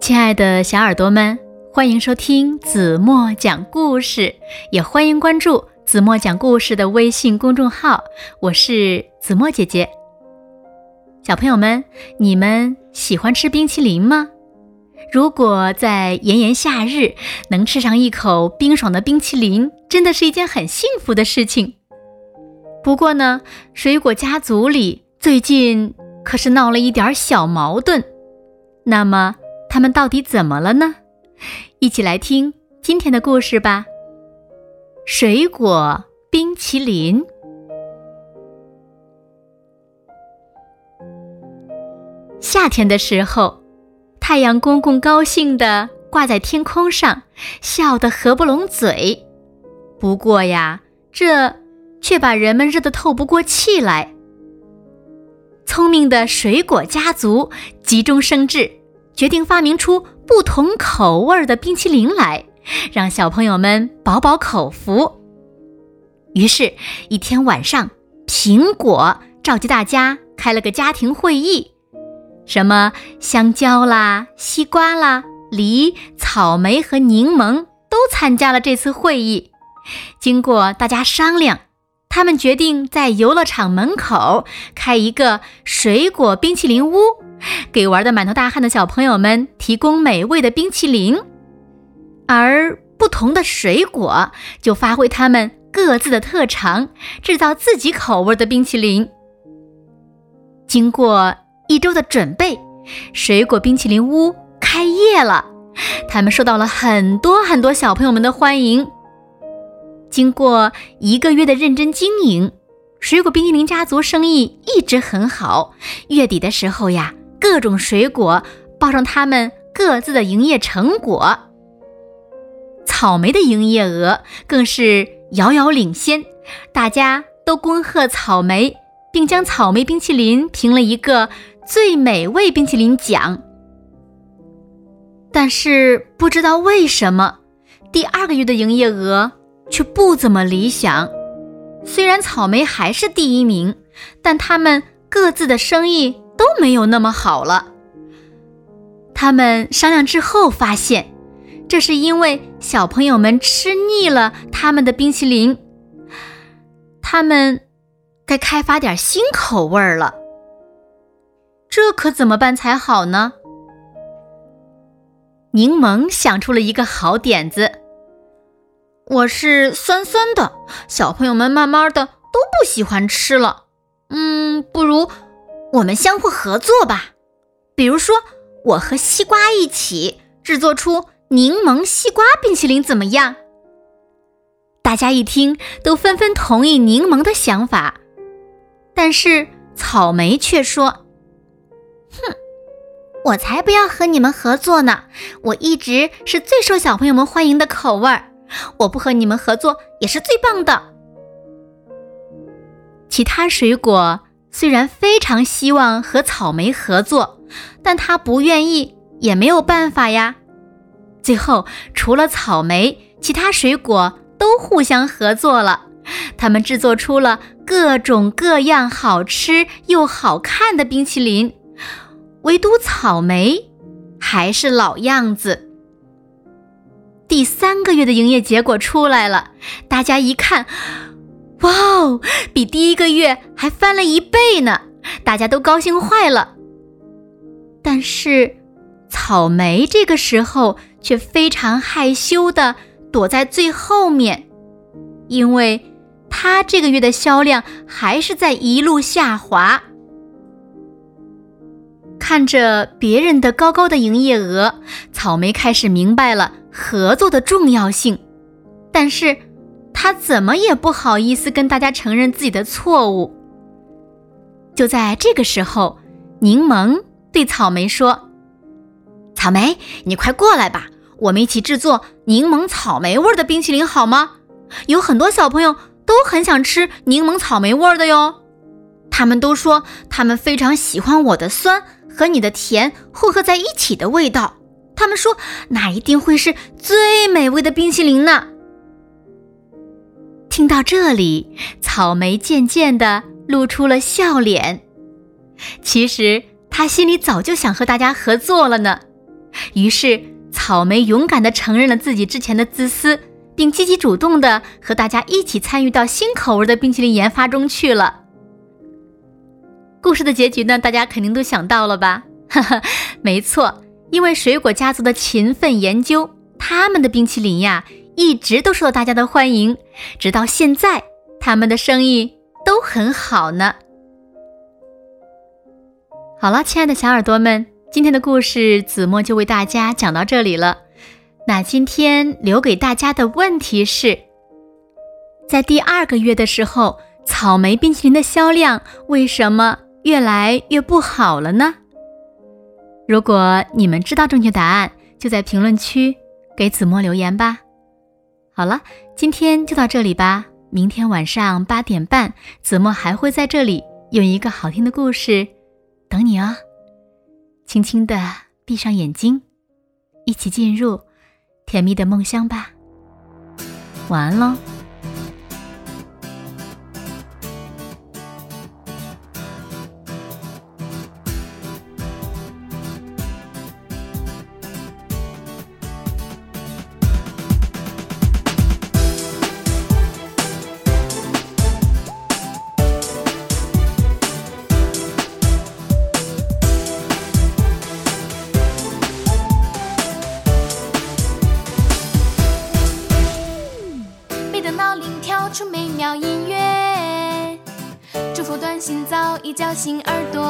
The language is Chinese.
亲爱的小耳朵们，欢迎收听子墨讲故事，也欢迎关注子墨讲故事的微信公众号。我是子墨姐姐。小朋友们，你们喜欢吃冰淇淋吗？如果在炎炎夏日能吃上一口冰爽的冰淇淋，真的是一件很幸福的事情。不过呢，水果家族里最近可是闹了一点小矛盾。那么，他们到底怎么了呢？一起来听今天的故事吧。水果冰淇淋。夏天的时候，太阳公公高兴地挂在天空上，笑得合不拢嘴。不过呀，这却把人们热得透不过气来。聪明的水果家族急中生智。决定发明出不同口味的冰淇淋来，让小朋友们饱饱口福。于是，一天晚上，苹果召集大家开了个家庭会议，什么香蕉啦、西瓜啦、梨、草莓和柠檬都参加了这次会议。经过大家商量，他们决定在游乐场门口开一个水果冰淇淋屋。给玩的满头大汗的小朋友们提供美味的冰淇淋，而不同的水果就发挥他们各自的特长，制造自己口味的冰淇淋。经过一周的准备，水果冰淇淋屋开业了，他们受到了很多很多小朋友们的欢迎。经过一个月的认真经营，水果冰淇淋家族生意一直很好。月底的时候呀。各种水果报上他们各自的营业成果，草莓的营业额更是遥遥领先，大家都恭贺草莓，并将草莓冰淇淋评了一个最美味冰淇淋奖。但是不知道为什么，第二个月的营业额却不怎么理想。虽然草莓还是第一名，但他们各自的生意。都没有那么好了。他们商量之后发现，这是因为小朋友们吃腻了他们的冰淇淋，他们该开发点新口味了。这可怎么办才好呢？柠檬想出了一个好点子。我是酸酸的，小朋友们慢慢的都不喜欢吃了。嗯，不如。我们相互合作吧，比如说，我和西瓜一起制作出柠檬西瓜冰淇淋，怎么样？大家一听，都纷纷同意柠檬的想法。但是草莓却说：“哼，我才不要和你们合作呢！我一直是最受小朋友们欢迎的口味儿，我不和你们合作也是最棒的。”其他水果。虽然非常希望和草莓合作，但他不愿意，也没有办法呀。最后，除了草莓，其他水果都互相合作了。他们制作出了各种各样好吃又好看的冰淇淋，唯独草莓还是老样子。第三个月的营业结果出来了，大家一看。哇哦，比第一个月还翻了一倍呢！大家都高兴坏了。但是，草莓这个时候却非常害羞的躲在最后面，因为它这个月的销量还是在一路下滑。看着别人的高高的营业额，草莓开始明白了合作的重要性，但是。他怎么也不好意思跟大家承认自己的错误。就在这个时候，柠檬对草莓说：“草莓，你快过来吧，我们一起制作柠檬草莓味的冰淇淋好吗？有很多小朋友都很想吃柠檬草莓味的哟。他们都说他们非常喜欢我的酸和你的甜混合在一起的味道。他们说那一定会是最美味的冰淇淋呢。”听到这里，草莓渐渐地露出了笑脸。其实他心里早就想和大家合作了呢。于是，草莓勇敢地承认了自己之前的自私，并积极主动地和大家一起参与到新口味的冰淇淋研发中去了。故事的结局呢？大家肯定都想到了吧？哈哈，没错，因为水果家族的勤奋研究，他们的冰淇淋呀，一直都受到大家的欢迎，直到现在，他们的生意都很好呢。好了，亲爱的小耳朵们，今天的故事子墨就为大家讲到这里了。那今天留给大家的问题是，在第二个月的时候，草莓冰淇淋的销量为什么越来越不好了呢？如果你们知道正确答案，就在评论区给子墨留言吧。好了，今天就到这里吧。明天晚上八点半，子墨还会在这里用一个好听的故事。等你哦，轻轻的闭上眼睛，一起进入甜蜜的梦乡吧。晚安喽。叫醒耳朵，